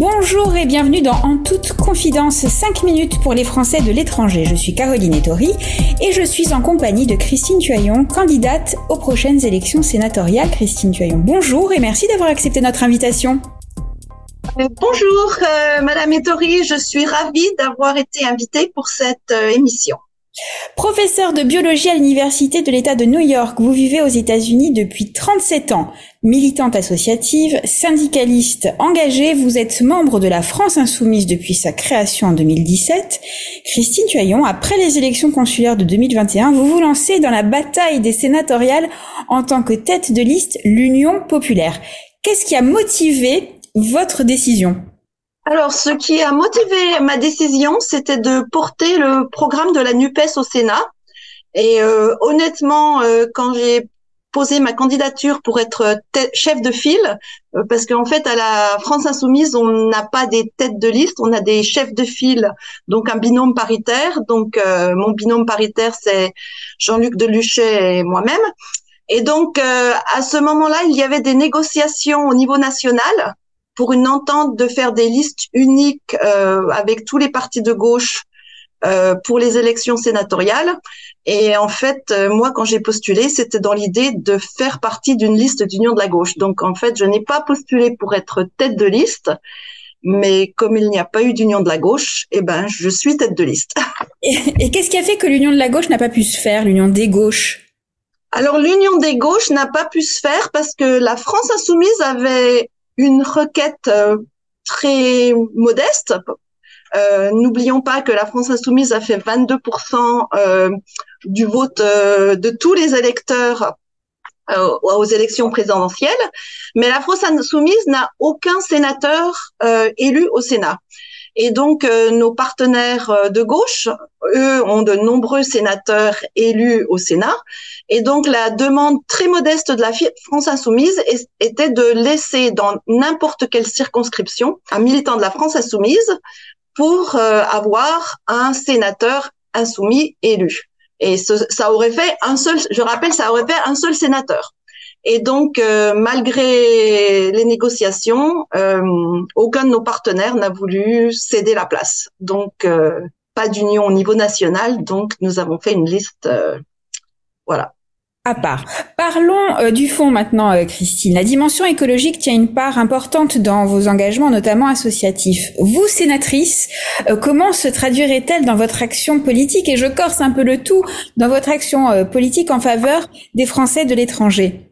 Bonjour et bienvenue dans En toute confidence, 5 minutes pour les Français de l'étranger. Je suis Caroline Ettori et je suis en compagnie de Christine Tuaillon, candidate aux prochaines élections sénatoriales. Christine Tuaillon, bonjour et merci d'avoir accepté notre invitation. Euh, bonjour euh, Madame Ettori, je suis ravie d'avoir été invitée pour cette euh, émission. Professeur de biologie à l'Université de l'État de New York, vous vivez aux États-Unis depuis 37 ans. Militante associative, syndicaliste engagée, vous êtes membre de la France Insoumise depuis sa création en 2017. Christine Tuaillon, après les élections consulaires de 2021, vous vous lancez dans la bataille des sénatoriales en tant que tête de liste l'Union populaire. Qu'est-ce qui a motivé votre décision? Alors, ce qui a motivé ma décision, c'était de porter le programme de la NUPES au Sénat. Et euh, honnêtement, euh, quand j'ai posé ma candidature pour être chef de file, euh, parce qu'en fait, à la France Insoumise, on n'a pas des têtes de liste, on a des chefs de file, donc un binôme paritaire. Donc, mon binôme paritaire, c'est Jean-Luc Deluchet et moi-même. Et donc, à ce moment-là, il y avait des négociations au niveau national pour une entente de faire des listes uniques euh, avec tous les partis de gauche euh, pour les élections sénatoriales. Et en fait, euh, moi, quand j'ai postulé, c'était dans l'idée de faire partie d'une liste d'union de la gauche. Donc, en fait, je n'ai pas postulé pour être tête de liste, mais comme il n'y a pas eu d'union de la gauche, eh ben, je suis tête de liste. Et, et qu'est-ce qui a fait que l'union de la gauche n'a pas pu se faire, l'union des gauches? Alors l'union des gauches n'a pas pu se faire parce que la France insoumise avait une requête euh, très modeste. Euh, N'oublions pas que la France insoumise a fait 22% euh, du vote euh, de tous les électeurs euh, aux élections présidentielles, mais la France insoumise n'a aucun sénateur élu au Sénat. Et donc, euh, nos partenaires euh, de gauche, eux, ont de nombreux sénateurs élus au Sénat. Et donc, la demande très modeste de la France insoumise était de laisser dans n'importe quelle circonscription un militant de la France insoumise pour euh, avoir un sénateur insoumis élu. Et ça aurait fait un seul, je rappelle, ça aurait fait un seul sénateur. Et donc, euh, malgré les négociations, euh, aucun de nos partenaires n'a voulu céder la place. Donc, pas d'union au niveau national. Donc, nous avons fait une liste. voilà. À part. Parlons du fond maintenant, Christine. La dimension écologique tient une part importante dans vos engagements, notamment associatifs. Vous, sénatrice, comment se traduirait-elle dans votre action politique? Et je corse un peu le tout dans votre action politique en faveur des Français de l'étranger.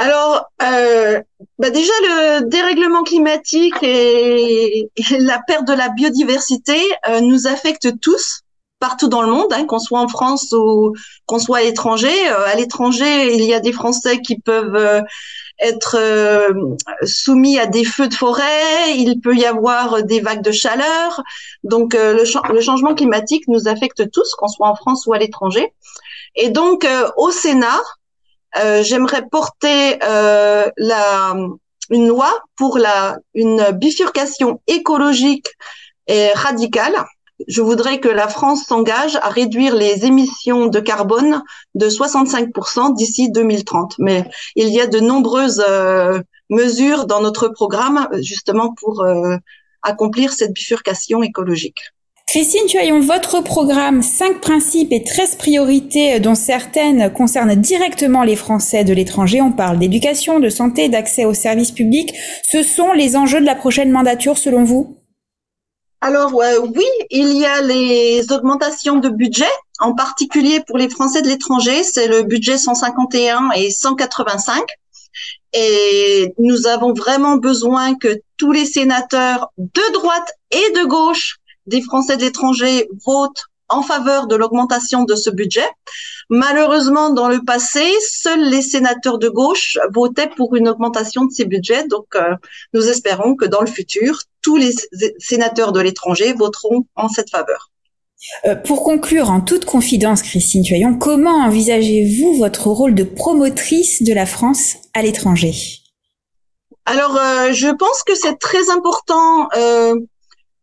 Alors, euh, bah déjà le dérèglement climatique et, la perte de la biodiversité euh, nous affectent tous partout dans le monde, hein, qu'on soit en France ou qu'on soit à l'étranger. Euh, à l'étranger, il y a des Français qui peuvent euh, être soumis à des feux de forêt. Il peut y avoir des vagues de chaleur. Donc, le, le, changement climatique nous affecte tous, qu'on soit en France ou à l'étranger. Et donc, au Sénat, euh, j'aimerais porter euh, la, une loi pour la, une bifurcation écologique et radicale. Je voudrais que la France s'engage à réduire les émissions de carbone de 65% d'ici 2030. Mais il y a de nombreuses euh, mesures dans notre programme justement pour accomplir cette bifurcation écologique. Christine Tuaillon, votre programme, 5 principes et 13 priorités dont certaines concernent directement les Français de l'étranger. On parle d'éducation, de santé, d'accès aux services publics. Ce sont les enjeux de la prochaine mandature selon vous? Alors oui, il y a les augmentations de budget, en particulier pour les Français de l'étranger, c'est le budget 151 et 185. Et nous avons vraiment besoin que tous les sénateurs de droite et de gauche des Français de l'étranger votent en faveur de l'augmentation de ce budget. Malheureusement, dans le passé, seuls les sénateurs de gauche votaient pour une augmentation de ces budgets. Donc, euh, nous espérons que dans le futur, tous les sénateurs de l'étranger voteront en cette faveur. Euh, pour conclure en toute confidence, Christine Tuaillon, comment envisagez-vous votre rôle de promotrice de la France à l'étranger? Alors, euh, je pense que c'est très important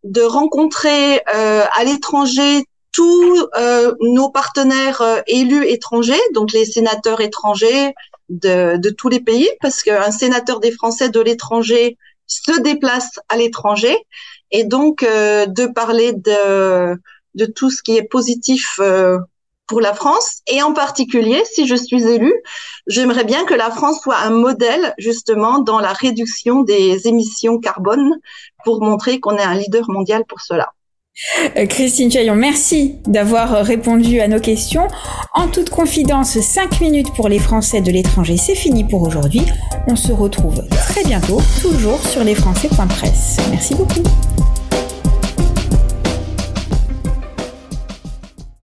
de rencontrer euh, à l'étranger tous euh, nos partenaires euh, élus étrangers, donc les sénateurs étrangers de, de tous les pays, parce qu'un sénateur des Français de l'étranger se déplacent à l'étranger. Et donc de parler de de tout ce qui est positif pour la France et en particulier, si je suis élue, j'aimerais bien que la France soit un modèle justement dans la réduction des émissions carbone pour montrer qu'on est un leader mondial pour cela. Euh, Christine Chaillon, merci d'avoir répondu à nos questions. En toute confidence, 5 minutes pour les Français de l'étranger, c'est fini pour aujourd'hui. On se retrouve très bientôt, toujours sur lesfrançais.presse. Merci beaucoup.